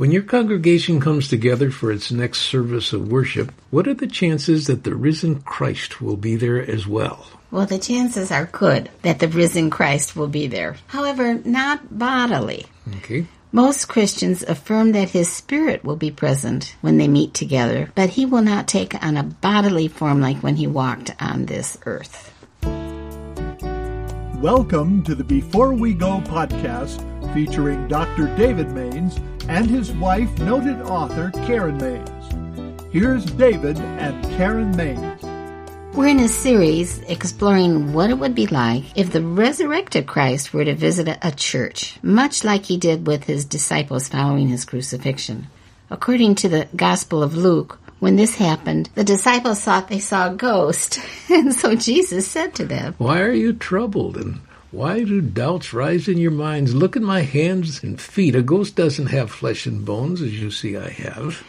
When your congregation comes together for its next service of worship, what are the chances that the risen Christ will be there as well? Well, the chances are good that the risen Christ will be there. However, not bodily. Okay. Most Christians affirm that his spirit will be present when they meet together, but he will not take on a bodily form like when he walked on this earth. Welcome to the Before We Go podcast featuring Dr. David Mains and his wife, noted author Karen Mains. Here's David and Karen Mains. We're in a series exploring what it would be like if the resurrected Christ were to visit a church, much like he did with his disciples following his crucifixion. According to the Gospel of Luke, when this happened, the disciples thought they saw a ghost, and so Jesus said to them, Why are you troubled, and why do doubts rise in your minds? Look at my hands and feet. A ghost doesn't have flesh and bones, as you see I have.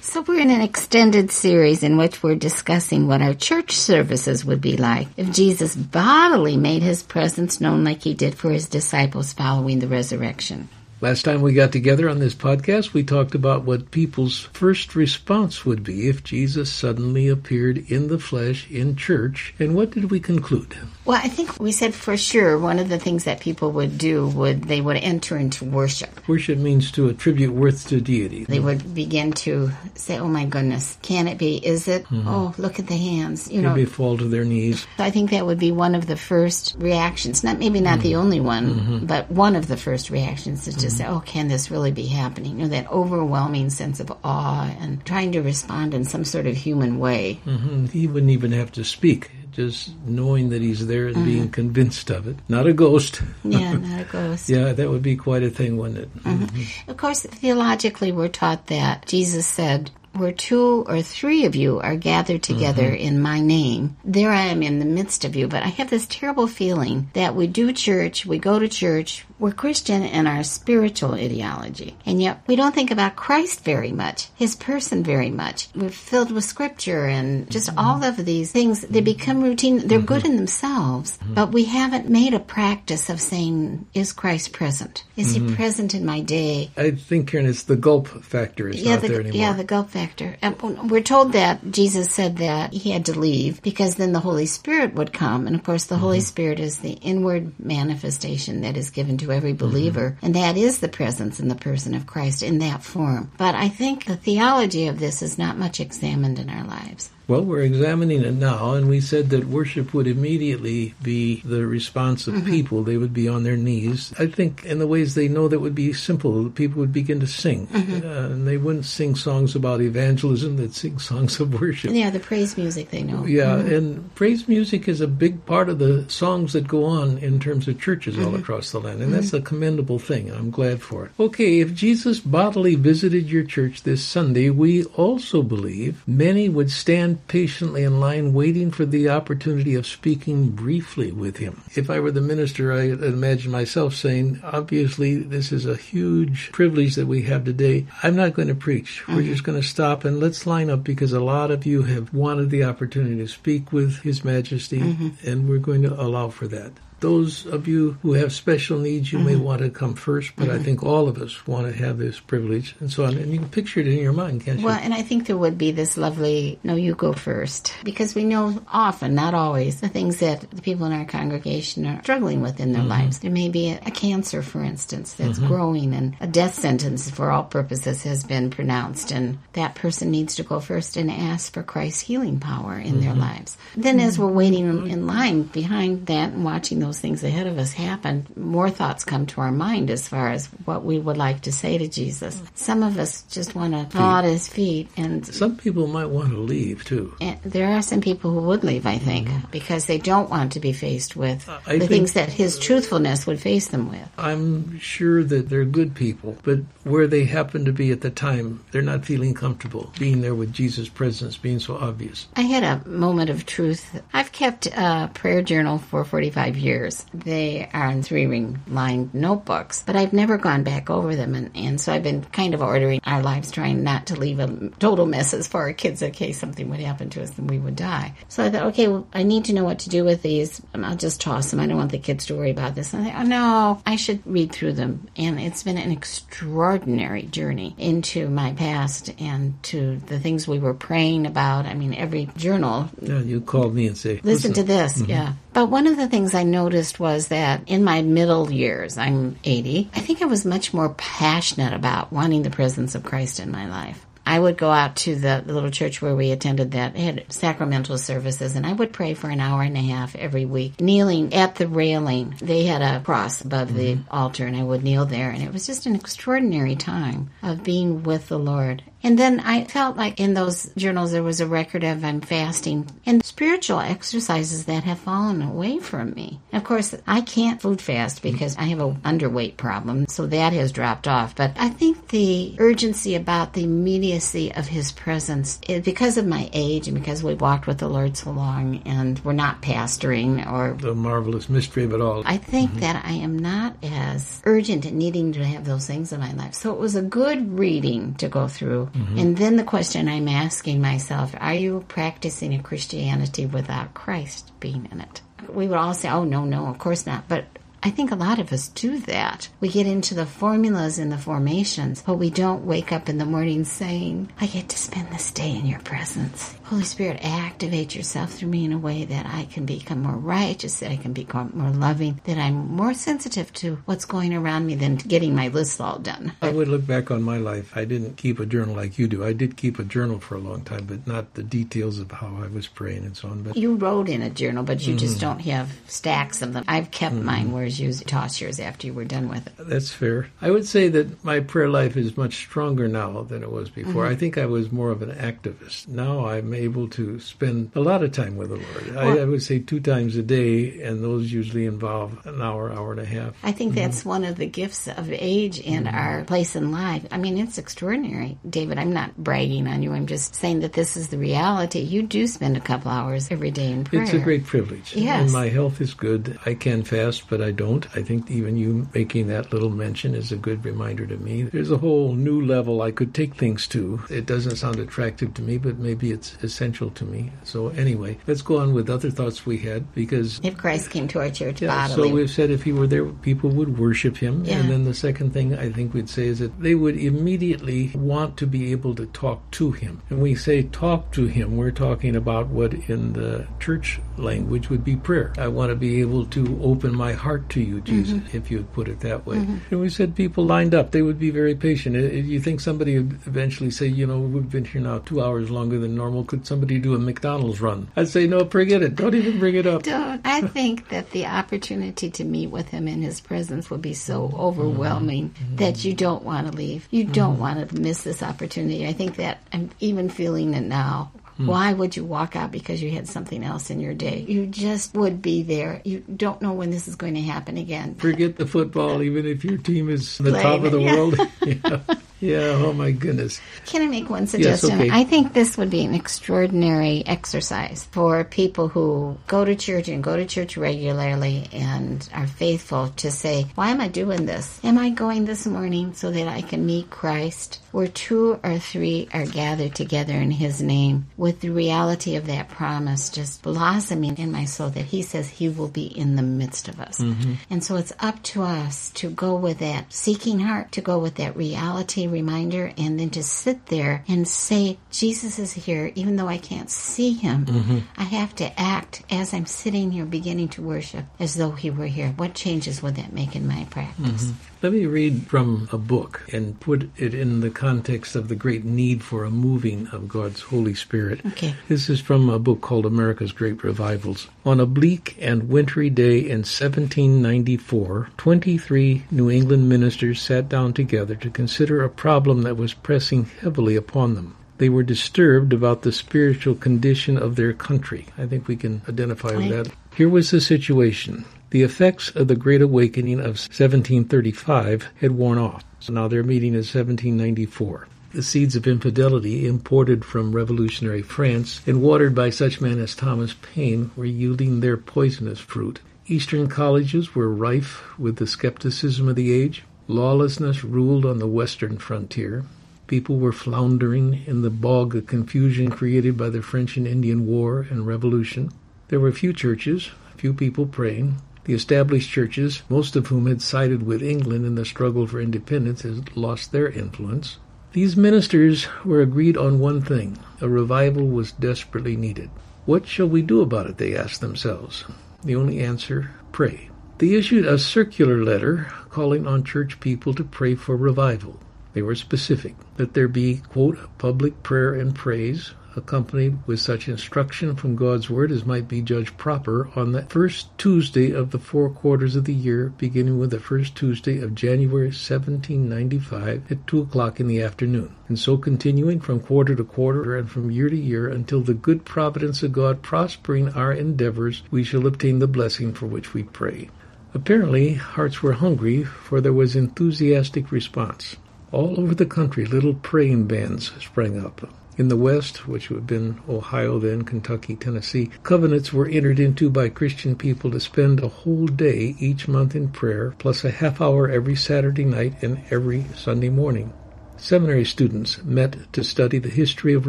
So we're in an extended series in which we're discussing what our church services would be like if Jesus bodily made his presence known like he did for his disciples following the resurrection. Last time we got together on this podcast, we talked about what people's first response would be if Jesus suddenly appeared in the flesh in church. And what did we conclude? Well, I think we said for sure one of the things that people would do would they would enter into worship. Worship means to attribute worth to deity. They would begin to say, "Oh my goodness, can it be? Is it? Mm-hmm. Oh, look at the hands." You know, maybe fall to their knees. I think that would be one of the first reactions. Not maybe not mm-hmm. the only one, mm-hmm. but one of the first reactions is to say, oh, can this really be happening? You know, that overwhelming sense of awe and trying to respond in some sort of human way. Mm-hmm. He wouldn't even have to speak. Just knowing that he's there and mm-hmm. being convinced of it. Not a ghost. Yeah, not a ghost. yeah, that would be quite a thing, wouldn't it? Mm-hmm. Of course, theologically, we're taught that Jesus said, where two or three of you are gathered together mm-hmm. in my name, there I am in the midst of you. But I have this terrible feeling that we do church, we go to church, we're Christian in our spiritual ideology, and yet we don't think about Christ very much, his person very much. We're filled with scripture and just mm-hmm. all of these things. They become routine. They're mm-hmm. good in themselves, mm-hmm. but we haven't made a practice of saying, is Christ present? Is he mm-hmm. present in my day? I think, Karen, it's the gulp factor is yeah, not the, there anymore. Yeah, the gulp factor. And we're told that Jesus said that he had to leave because then the Holy Spirit would come. And of course, the Holy mm-hmm. Spirit is the inward manifestation that is given to every mm-hmm. believer. Mm-hmm. And that is the presence in the person of Christ in that form. But I think the theology of this is not much examined in our lives. Well, we're examining it now, and we said that worship would immediately be the response of mm-hmm. people. They would be on their knees. I think in the ways they know that would be simple. People would begin to sing, mm-hmm. uh, and they wouldn't sing songs about evangelism. They'd sing songs of worship. Yeah, the praise music they know. Yeah, mm-hmm. and praise music is a big part of the songs that go on in terms of churches all mm-hmm. across the land, and that's mm-hmm. a commendable thing. I'm glad for it. Okay, if Jesus bodily visited your church this Sunday, we also believe many would stand patiently in line waiting for the opportunity of speaking briefly with him. If I were the minister, I imagine myself saying, obviously, this is a huge privilege that we have today. I'm not going to preach. Mm-hmm. We're just going to stop and let's line up because a lot of you have wanted the opportunity to speak with His Majesty, mm-hmm. and we're going to allow for that those of you who have special needs, you mm-hmm. may want to come first, but mm-hmm. I think all of us want to have this privilege and so on. And you can picture it in your mind, can't you? Well, and I think there would be this lovely, no, you go first. Because we know often, not always, the things that the people in our congregation are struggling with in their mm-hmm. lives. There may be a, a, cancer, for instance, that's mm-hmm. growing and a death sentence for all purposes has been pronounced. And that person needs to go first and ask for Christ's healing power in their mm-hmm. lives. Then as we're waiting in line behind that and watching those those things ahead of us happen, more thoughts come to our mind as far as what we would like to say to Jesus. Some of us just want to fall at his feet, and some people might want to leave too. there are some people who would leave, I think, mm-hmm. because they don't want to be faced with I the things that his truthfulness would face them with. I'm sure that they're good people, but where they happen to be at the time, they're not feeling comfortable being there with Jesus' presence being so obvious. I had a moment of truth. I've kept a prayer journal for 45 years years. They are in three ring lined notebooks, but I've never gone back over them. And, and so I've been kind of ordering our lives, trying not to leave a total mess as for our kids in case something would happen to us and we would die. So I thought, okay, well, I need to know what to do with these. I'll just toss them. I don't want the kids to worry about this. And I thought, oh, no, I should read through them. And it's been an extraordinary journey into my past and to the things we were praying about. I mean, every journal. Yeah, you called me and say, listen, listen. to this. Mm-hmm. Yeah. But one of the things I noticed was that in my middle years, I'm 80, I think I was much more passionate about wanting the presence of Christ in my life. I would go out to the, little church where we attended that had sacramental services, and I would pray for an hour and a half every week, kneeling at the railing. They had a cross above mm-hmm. the altar, and I would kneel there, and it was just an extraordinary time of being with the Lord. And then I felt like in those journals there was a record of I'm fasting and spiritual exercises that have fallen away from me. Of course, I can't food fast because I have an underweight problem, so that has dropped off. But I think the urgency about the immediacy of His presence, because of my age and because we've walked with the Lord so long and we're not pastoring or the marvelous mystery of it all. I think mm-hmm. that I am not as urgent in needing to have those things in my life. So it was a good reading to go through Mm-hmm. And then the question I'm asking myself are you practicing a Christianity without Christ being in it? We would all say, oh, no, no, of course not. But I think a lot of us do that. We get into the formulas and the formations, but we don't wake up in the morning saying, I get to spend this day in your presence. Holy Spirit, activate yourself through me in a way that I can become more righteous, that I can become more loving, that I'm more sensitive to what's going around me than getting my list all done. I would look back on my life. I didn't keep a journal like you do. I did keep a journal for a long time, but not the details of how I was praying and so on. But you wrote in a journal, but you mm-hmm. just don't have stacks of them. I've kept mm-hmm. mine, whereas you toss yours after you were done with it. That's fair. I would say that my prayer life is much stronger now than it was before. Mm-hmm. I think I was more of an activist. Now I'm able to spend a lot of time with the Lord. Well, I, I, would say two times a day, and those usually involve an hour, hour and a half. I think mm-hmm. that's one of the gifts of age and mm-hmm. our place in life. I mean, it's extraordinary, David. I'm not bragging on you. I'm just saying that this is the reality. You do spend a couple hours every day in prayer. It's a great privilege. Yes. And my health is good. I can fast, but I don't. I think even you making that little mention is a good reminder to me. There's a whole new level I could take things to. It doesn't sound attractive to me, but maybe it's essential to me. So anyway, let's go on with other thoughts we had because if Christ came to our church yeah, bodily. So we've said if he were there, people would worship him. Yeah. And then the second thing I think we'd say is that they would immediately want to be able to talk to him. And we say talk to him, we're talking about what in the church language would be prayer. I want to be able to open my heart to you, Jesus, mm-hmm. if you would put it that way. Mm-hmm. And we said people lined up, they would be very patient. If you think somebody would eventually say, you know, we've been here now two hours longer than normal, could somebody do a McDonald's run? I'd say, no, forget it. Don't even bring it up. Don't. I think that the opportunity to meet with him in his presence would be so mm-hmm. overwhelming mm-hmm. that you don't want to leave. You don't mm-hmm. want to miss this opportunity. I think that I'm even feeling it now Hmm. Why would you walk out because you had something else in your day? You just would be there. You don't know when this is going to happen again. Forget the football, even if your team is the top of the yeah. world. yeah. Yeah, oh my goodness. Can I make one suggestion? Yes, okay. I think this would be an extraordinary exercise for people who go to church and go to church regularly and are faithful to say, Why am I doing this? Am I going this morning so that I can meet Christ? Where two or three are gathered together in His name, with the reality of that promise just blossoming in my soul that He says He will be in the midst of us. Mm-hmm. And so it's up to us to go with that seeking heart, to go with that reality reminder and then just sit there and say, Jesus is here, even though I can't see him. Mm-hmm. I have to act as I'm sitting here beginning to worship as though he were here. What changes would that make in my practice? Mm-hmm. Let me read from a book and put it in the context of the great need for a moving of God's Holy Spirit. Okay. This is from a book called America's Great Revivals. On a bleak and wintry day in 1794, 23 New England ministers sat down together to consider a problem that was pressing heavily upon them. They were disturbed about the spiritual condition of their country. I think we can identify with that. Here was the situation. The effects of the Great Awakening of 1735 had worn off. So now they're meeting in 1794. The seeds of infidelity imported from revolutionary France and watered by such men as Thomas Paine were yielding their poisonous fruit. Eastern colleges were rife with the skepticism of the age. Lawlessness ruled on the western frontier. People were floundering in the bog of confusion created by the French and Indian War and Revolution. There were few churches, few people praying. The established churches, most of whom had sided with England in the struggle for independence, had lost their influence. These ministers were agreed on one thing a revival was desperately needed. What shall we do about it? they asked themselves. The only answer pray. They issued a circular letter calling on church people to pray for revival. They were specific that there be, quote, public prayer and praise, accompanied with such instruction from God's Word as might be judged proper on the first Tuesday of the four quarters of the year, beginning with the first Tuesday of January 1795 at two o'clock in the afternoon, and so continuing from quarter to quarter and from year to year until the good providence of God prospering our endeavors, we shall obtain the blessing for which we pray. Apparently, hearts were hungry, for there was enthusiastic response. All over the country, little praying bands sprang up. In the West, which would have been Ohio then, Kentucky, Tennessee, covenants were entered into by Christian people to spend a whole day each month in prayer, plus a half hour every Saturday night and every Sunday morning. Seminary students met to study the history of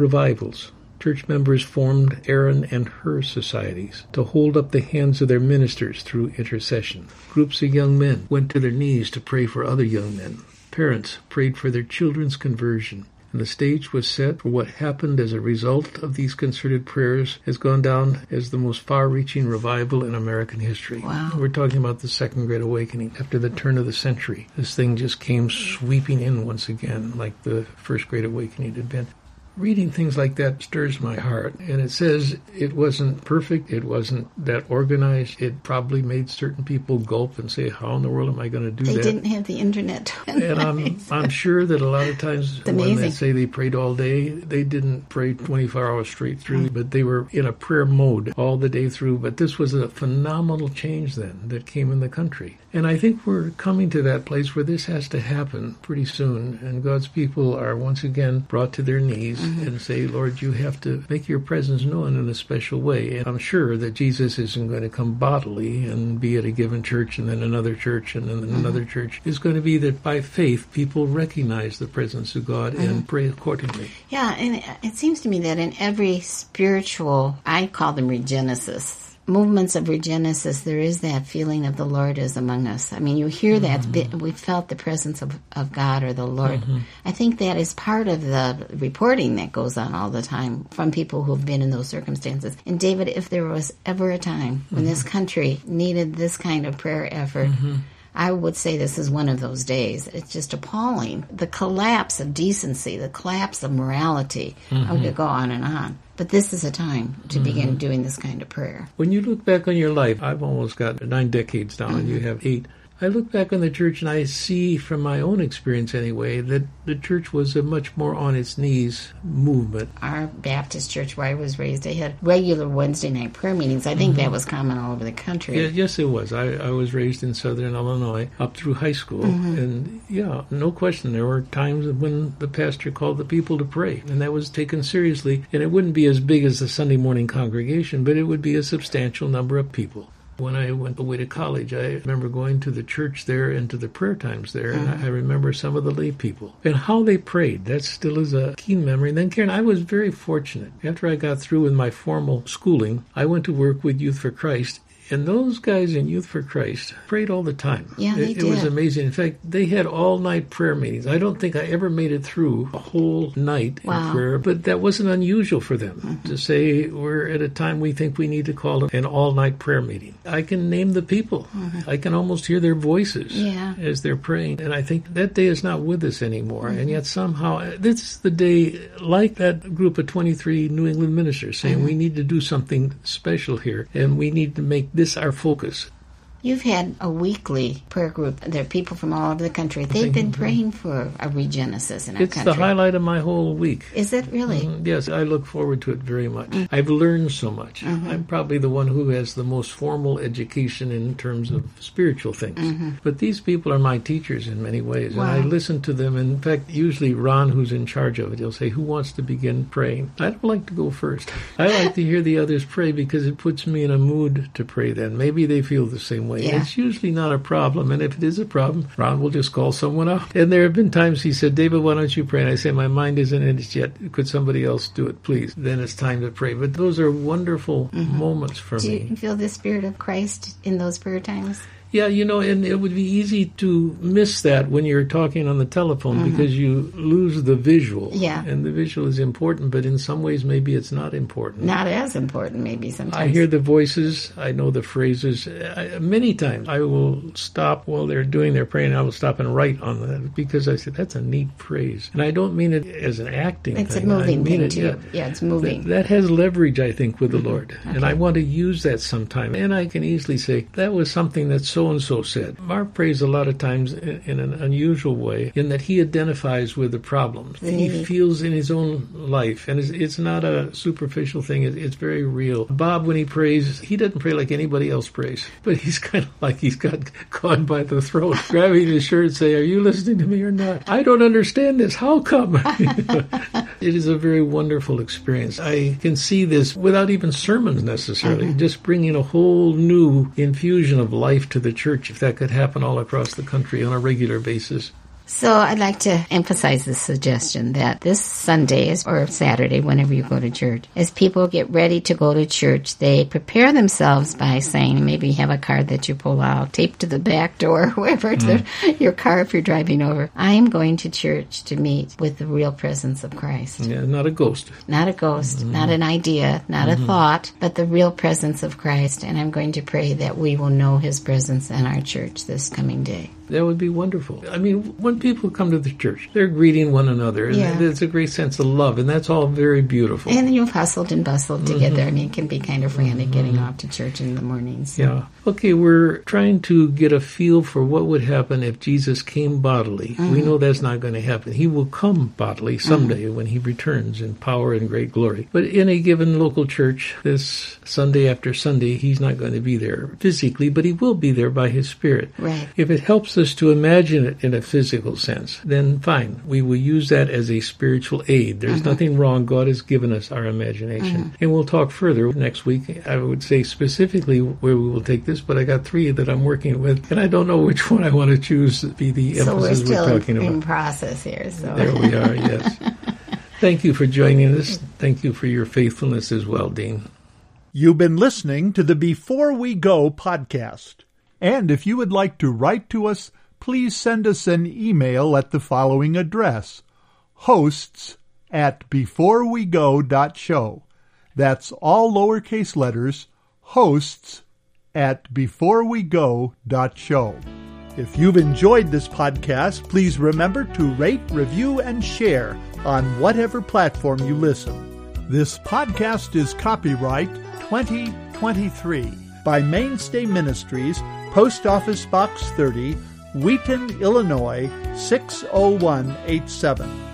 revivals. Church members formed Aaron and Hur societies to hold up the hands of their ministers through intercession. Groups of young men went to their knees to pray for other young men. Parents prayed for their children's conversion and the stage was set for what happened as a result of these concerted prayers has gone down as the most far-reaching revival in American history. Wow. We're talking about the Second Great Awakening. After the turn of the century, this thing just came sweeping in once again, like the First Great Awakening had been reading things like that stirs my heart. And it says it wasn't perfect, it wasn't that organized. It probably made certain people gulp and say, "How in the world am I going to do they that?" They didn't have the internet. and I'm I'm sure that a lot of times when they say they prayed all day, they didn't pray 24 hours straight through, mm-hmm. but they were in a prayer mode all the day through. But this was a phenomenal change then that came in the country. And I think we're coming to that place where this has to happen pretty soon, and God's people are once again brought to their knees mm-hmm. and say, Lord, you have to make your presence known in a special way. And I'm sure that Jesus isn't going to come bodily and be at a given church and then another church and then mm-hmm. another church. It's going to be that by faith, people recognize the presence of God mm-hmm. and pray accordingly. Yeah, and it seems to me that in every spiritual, I call them regenesis, movements of regenesis, there is that feeling of the Lord is among us. I mean, you hear mm-hmm. that, we felt the presence of, of God or the Lord. Mm-hmm. I think that is part of the reporting that goes on all the time from people who've been in those circumstances. And David, if there was ever a time when mm-hmm. this country needed this kind of prayer effort, mm-hmm. I would say this is one of those days. It's just appalling. The collapse of decency, the collapse of morality. Mm-hmm. I could go on and on. But this is a time to mm-hmm. begin doing this kind of prayer. When you look back on your life, I've almost got nine decades down, mm-hmm. and you have eight. I look back on the church and I see from my own experience anyway that the church was a much more on its knees movement. Our Baptist church where I was raised, they had regular Wednesday night prayer meetings. I think mm-hmm. that was common all over the country. Yeah, yes, it was. I, I, was raised in southern Illinois up through high school. Mm-hmm. And yeah, no question, there were times when the pastor called the people to pray. And that was taken seriously. And it wouldn't be as big as the Sunday morning congregation, but it would be a substantial number of people. When I went away to college, I remember going to the church there and to the prayer times there, mm-hmm. and I remember some of the lay people and how they prayed. That still is a keen memory. And then, Karen, I was very fortunate. After I got through with my formal schooling, I went to work with Youth for Christ and those guys in Youth for Christ prayed all the time. Yeah, they it, did. it was amazing. In fact, they had all night prayer meetings. I don't think I ever made it through a whole night wow. in prayer, but that wasn't unusual for them mm-hmm. to say we're at a time we think we need to call an all night prayer meeting. I can name the people. Mm-hmm. I can almost hear their voices yeah. as they're praying. And I think that day is not with us anymore. Mm-hmm. And yet somehow this is the day like that group of 23 New England ministers saying mm-hmm. we need to do something special here and we need to make this our focus. You've had a weekly prayer group. There are people from all over the country. They've been praying for a regenesis in our It's country. the highlight of my whole week. Is it really? Mm, Yes, I look forward to it very much. Mm. I've learned so much. Mm-hmm. I'm probably the one who has the most formal education in terms of spiritual things. Mm-hmm. But these people are my teachers in many ways, and I listen to them. In fact, usually Ron, who's in charge of it, he'll say, "Who wants to begin praying?" I don't like to go first. I like to hear the others pray because it puts me in a mood to pray. Then maybe they feel the same Yeah. It's usually not a problem, and if it is a problem, Ron will just call someone out. And there have been times he said, "David, why don't you pray?" And I say, "My mind isn't in it yet. Could somebody else do it, please?" Then it's time to pray. But those are wonderful mm-hmm. moments for Do me. you feel the Spirit of Christ in those prayer times? Yeah, you know, and it would be easy to miss that when you're talking on the telephone because you lose the visual. Yeah. And the visual is important, but in some ways, maybe it's not important. Not as important, maybe sometimes. I hear the voices. I know the phrases. I, many times I will stop while they're doing their praying. I will stop and write on that because I said that's a neat phrase, and I don't mean it as an acting. It's a thing. I moving mean thing, it, too. Yeah. Yeah, it's moving. that has leverage, I think, with the Mm-hmm. Lord, and I want to use that sometime. And I can easily say that was something that's so and so said. Mark prays a lot of times in, in an unusual way, in that he identifies with the problems. The he mm-hmm. feels in his own life, and it's, it's not a superficial thing. It, it's very real. Bob, when he prays, he doesn't pray like anybody else prays, but he's kind of like he's got caught by the throat, grabbing his shirt, and say, "Are you listening to me or not? I don't understand this. How come?" it is a very wonderful experience. I can see this without even sermons necessarily, mm-hmm. just bringing a whole new infusion of life to the church. If that could happen all across the country on a regular basis. So I'd like to emphasize the suggestion that this Sunday is, or Saturday, whenever you go to church, as people get ready to go to church, they prepare themselves by saying, maybe have a card that you pull out, taped to the back door, whoever to Mm. your car if you're driving over. I am going to church to meet with the real presence of Christ. Yeah, not a ghost. Not a ghost, not an idea, not a thought, but the real presence of Christ. And I'm going to pray that we will know his presence in our church this coming day. That would be wonderful. I mean, when people come to the church, they're greeting one another, and Yeah. there's a great sense of love, and that's all very beautiful. And you've hustled and bustled to get mm-hmm. there, and it can be kind of frantic mm-hmm. getting off to church in the mornings. Yeah. Okay, we're trying to get a feel for what would happen if Jesus came bodily. We mm-hmm. know that's not going to happen. He will come bodily someday when he returns in power and great glory. But in a given local church, this Sunday after Sunday, he's not going to be there physically, but he will be there by his Spirit. Right. If it helps us to imagine it in a physical sense, then fine. We will use that as a spiritual aid. There's mm-hmm. nothing wrong. God has given us our imagination. Mm-hmm. And we'll talk further next week. I would say specifically where we will take this, but I got three that I'm working with, and I don't know which one I want to choose to be the So we're emphasis still we're in, talking in about. process here. So There we are, yes. Thank you for joining us. Thank you for your faithfulness as well, Dean. You've been listening to the Before We Go podcast. And if you would like to write to us, please send us an email at the following address hosts at beforewego.show. That's all lowercase letters, hosts at beforewego.show. If you've enjoyed this podcast, please remember to rate, review, and share on whatever platform you listen. This podcast is copyright 2023 by Mainstay Ministries, Post Office Box 30, Wheaton, Illinois 60187.